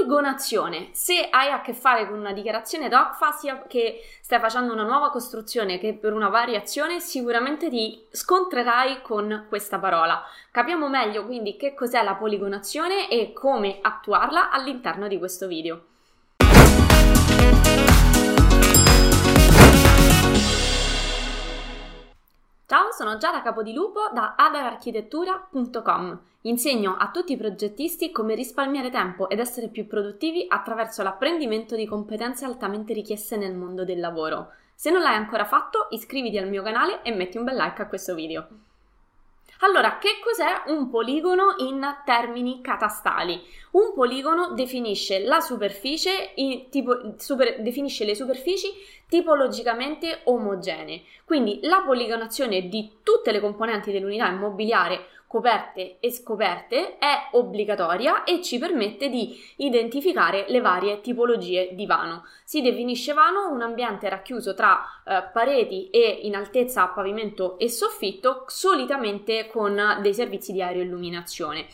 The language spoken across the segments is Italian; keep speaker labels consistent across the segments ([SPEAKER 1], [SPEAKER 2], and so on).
[SPEAKER 1] Poligonazione. Se hai a che fare con una dichiarazione DOCFA, sia che stai facendo una nuova costruzione che per una variazione, sicuramente ti scontrerai con questa parola. Capiamo meglio quindi che cos'è la poligonazione e come attuarla all'interno di questo video. Ciao, sono Giada Capodilupo da adararchitettura.com. Insegno a tutti i progettisti come risparmiare tempo ed essere più produttivi attraverso l'apprendimento di competenze altamente richieste nel mondo del lavoro. Se non l'hai ancora fatto, iscriviti al mio canale e metti un bel like a questo video. Allora, che cos'è un poligono in termini catastali? Un poligono definisce super, definisce le superfici tipologicamente omogenee. Quindi la poligonazione di tutte le componenti dell'unità immobiliare coperte e scoperte è obbligatoria e ci permette di identificare le varie tipologie di vano. Si definisce vano un ambiente racchiuso tra eh, pareti e in altezza pavimento e soffitto, solitamente con dei servizi di aeroilluminazione.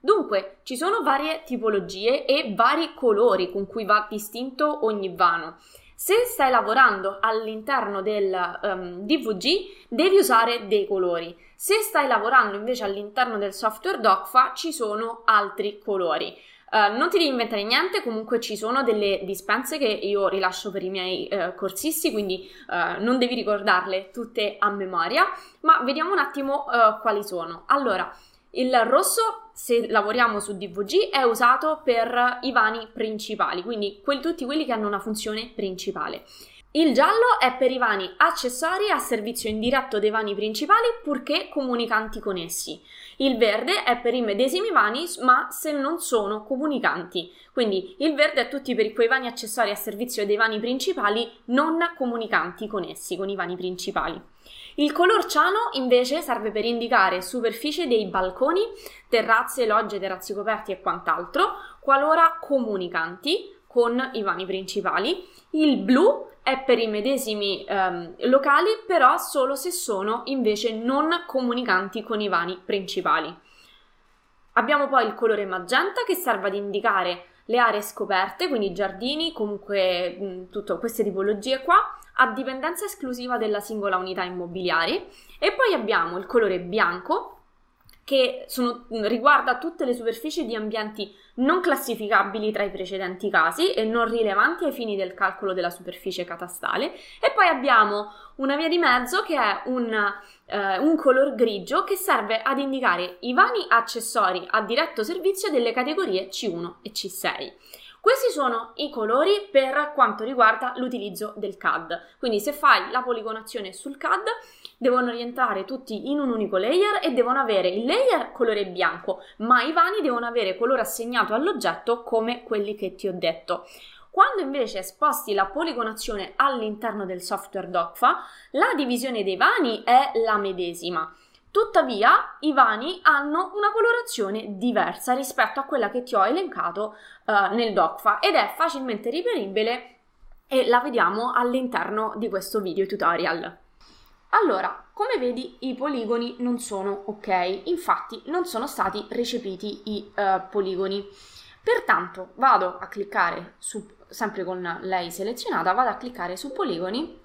[SPEAKER 1] Dunque, ci sono varie tipologie e vari colori con cui va distinto ogni vano. Se stai lavorando all'interno del um, ehm, DVG, devi usare dei colori. Se stai lavorando invece all'interno del software DOCFA, ci sono altri colori. Uh, non ti devi inventare niente, comunque ci sono delle dispense che io rilascio per i miei uh, corsisti, quindi uh, non devi ricordarle tutte a memoria, ma vediamo un attimo quali sono. Allora, il rosso, se lavoriamo su DVG, è usato per i vani principali, quindi quelli, tutti quelli che hanno una funzione principale. Il giallo è per i vani accessori a servizio indiretto dei vani principali purché comunicanti con essi. Il verde è per i medesimi vani ma se non sono comunicanti. Quindi il verde è tutti per quei vani accessori a servizio dei vani principali non comunicanti con essi, con i vani principali. Il color ciano invece serve per indicare superficie dei balconi, terrazze, logge, terrazzi coperti e quant'altro, qualora comunicanti con i vani principali. Il blu è per i medesimi ehm, locali, però solo se sono invece non comunicanti con i vani principali. Abbiamo poi il colore magenta che serve ad indicare le aree scoperte, quindi giardini, comunque tutte queste tipologie qua, a dipendenza esclusiva della singola unità immobiliare e poi abbiamo il colore bianco che sono, riguarda tutte le superfici di ambienti non classificabili tra i precedenti casi e non rilevanti ai fini del calcolo della superficie catastale e poi abbiamo una via di mezzo che è un, eh, un color grigio che serve ad indicare i vani accessori a diretto servizio delle categorie C1 e C6. Questi sono i colori per quanto riguarda l'utilizzo del CAD. Quindi se fai la poligonazione sul CAD devono rientrare tutti in un unico layer e devono avere il layer colore bianco, ma i vani devono avere colore assegnato all'oggetto come quelli che ti ho detto. Quando invece sposti la poligonazione all'interno del software DOCFA, la divisione dei vani è la medesima. Tuttavia, i vani hanno una colorazione diversa rispetto a quella che ti ho elencato uh, nel DOCFA ed è facilmente reperibile e la vediamo all'interno di questo video tutorial. Allora, come vedi i poligoni non sono ok, infatti non sono stati recepiti i uh, poligoni. Pertanto vado a cliccare su, sempre con lei selezionata, vado a cliccare su poligoni,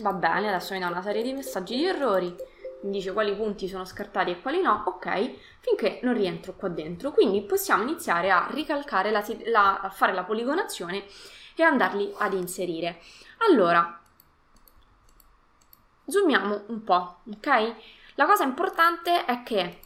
[SPEAKER 1] va bene, adesso mi dà una serie di messaggi di errori, dice quali punti sono scartati e quali no, ok, finché non rientro qua dentro. Quindi possiamo iniziare a ricalcare, la, la, a fare la poligonazione e andarli ad inserire. Allora, zoomiamo un po', ok? La cosa importante è che,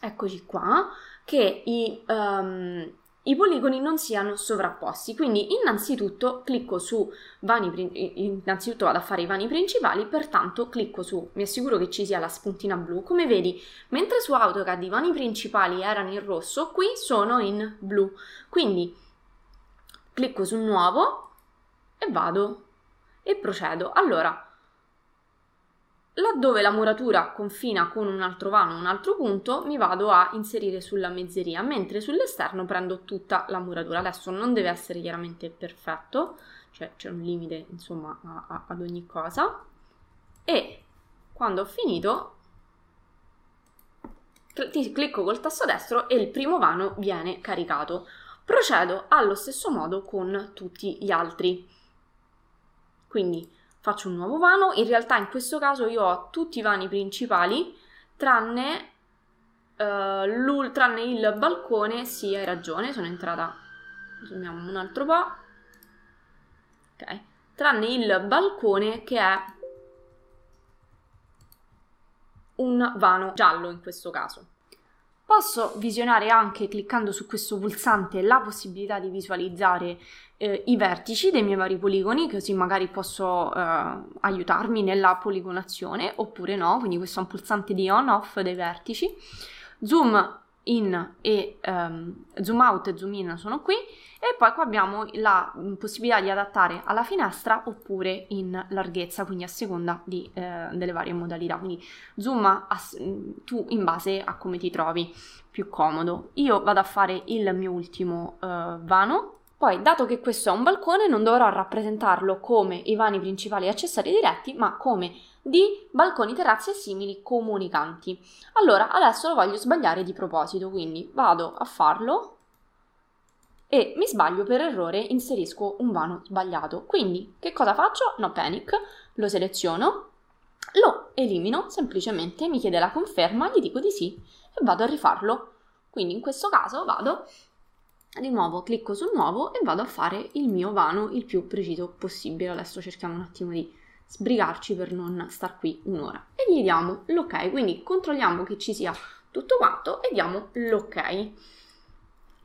[SPEAKER 1] eccoci qua, che i, um, i poligoni non siano sovrapposti. Quindi innanzitutto clicco su vani, innanzitutto vado a fare i vani principali, pertanto clicco su, mi assicuro che ci sia la spuntina blu. Come vedi, mentre su AutoCAD i vani principali erano in rosso, qui sono in blu. Quindi clicco su nuovo e vado e procedo. Allora, Laddove la muratura confina con un altro vano, un altro punto, mi vado a inserire sulla mezzeria, mentre sull'esterno prendo tutta la muratura. Adesso non deve essere chiaramente perfetto, cioè c'è un limite insomma a, a, ad ogni cosa. E quando ho finito Ti clicco col tasto destro e il primo vano viene caricato. Procedo allo stesso modo con tutti gli altri. Quindi faccio un nuovo vano, in realtà in questo caso io ho tutti i vani principali tranne, uh, tranne il balcone, sì hai ragione, sono entrata, zoomiamo un altro po', ok, tranne il balcone che è un vano giallo in questo caso. Posso visionare anche cliccando su questo pulsante la possibilità di visualizzare eh, i vertici dei miei vari poligoni, così magari posso eh, aiutarmi nella poligonazione oppure no, quindi questo è un pulsante di on-off dei vertici. Zoom in e um, zoom out e zoom in sono qui e poi qua abbiamo la possibilità di adattare alla finestra oppure in larghezza quindi a seconda di, eh, delle varie modalità. Quindi zoom a, tu in base a come ti trovi più comodo. Io vado a fare il mio ultimo uh, vano poi, dato che questo è un balcone, non dovrò rappresentarlo come i vani principali e accessori diretti, ma come di balconi, terrazze e simili comunicanti. Allora, adesso lo voglio sbagliare di proposito, quindi vado a farlo e mi sbaglio per errore, inserisco un vano sbagliato. Quindi, che cosa faccio? No panic, lo seleziono, lo elimino, semplicemente mi chiede la conferma, gli dico di sì e vado a rifarlo. Quindi in questo caso vado di nuovo clicco su nuovo e vado a fare il mio vano il più preciso possibile. Adesso cerchiamo un attimo di sbrigarci per non star qui un'ora e gli diamo l'ok, quindi controlliamo che ci sia tutto quanto e diamo l'ok.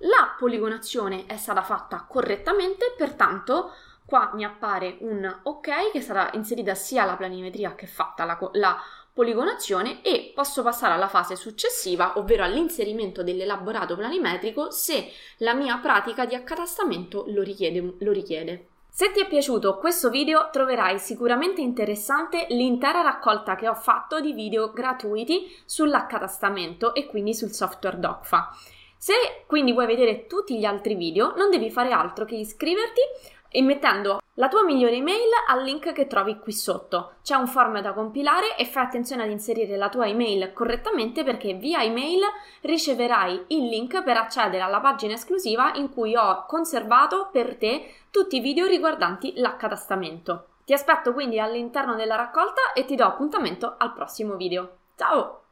[SPEAKER 1] La poligonazione è stata fatta correttamente, pertanto qua mi appare un ok che sarà inserita sia la planimetria che fatta la, la poligonazione e posso passare alla fase successiva, ovvero all'inserimento dell'elaborato planimetrico se la mia pratica di accatastamento lo richiede. Lo richiede. Se ti è piaciuto questo video troverai sicuramente interessante l'intera raccolta che ho fatto di video gratuiti sull'accatastamento e quindi sul software DocFa. Se quindi vuoi vedere tutti gli altri video non devi fare altro che iscriverti e mettendo la tua migliore email al link che trovi qui sotto. C'è un form da compilare e fai attenzione ad inserire la tua email correttamente perché via email riceverai il link per accedere alla pagina esclusiva in cui ho conservato per te tutti i video riguardanti l'accatastamento. Ti aspetto quindi all'interno della raccolta e ti do appuntamento al prossimo video. Ciao!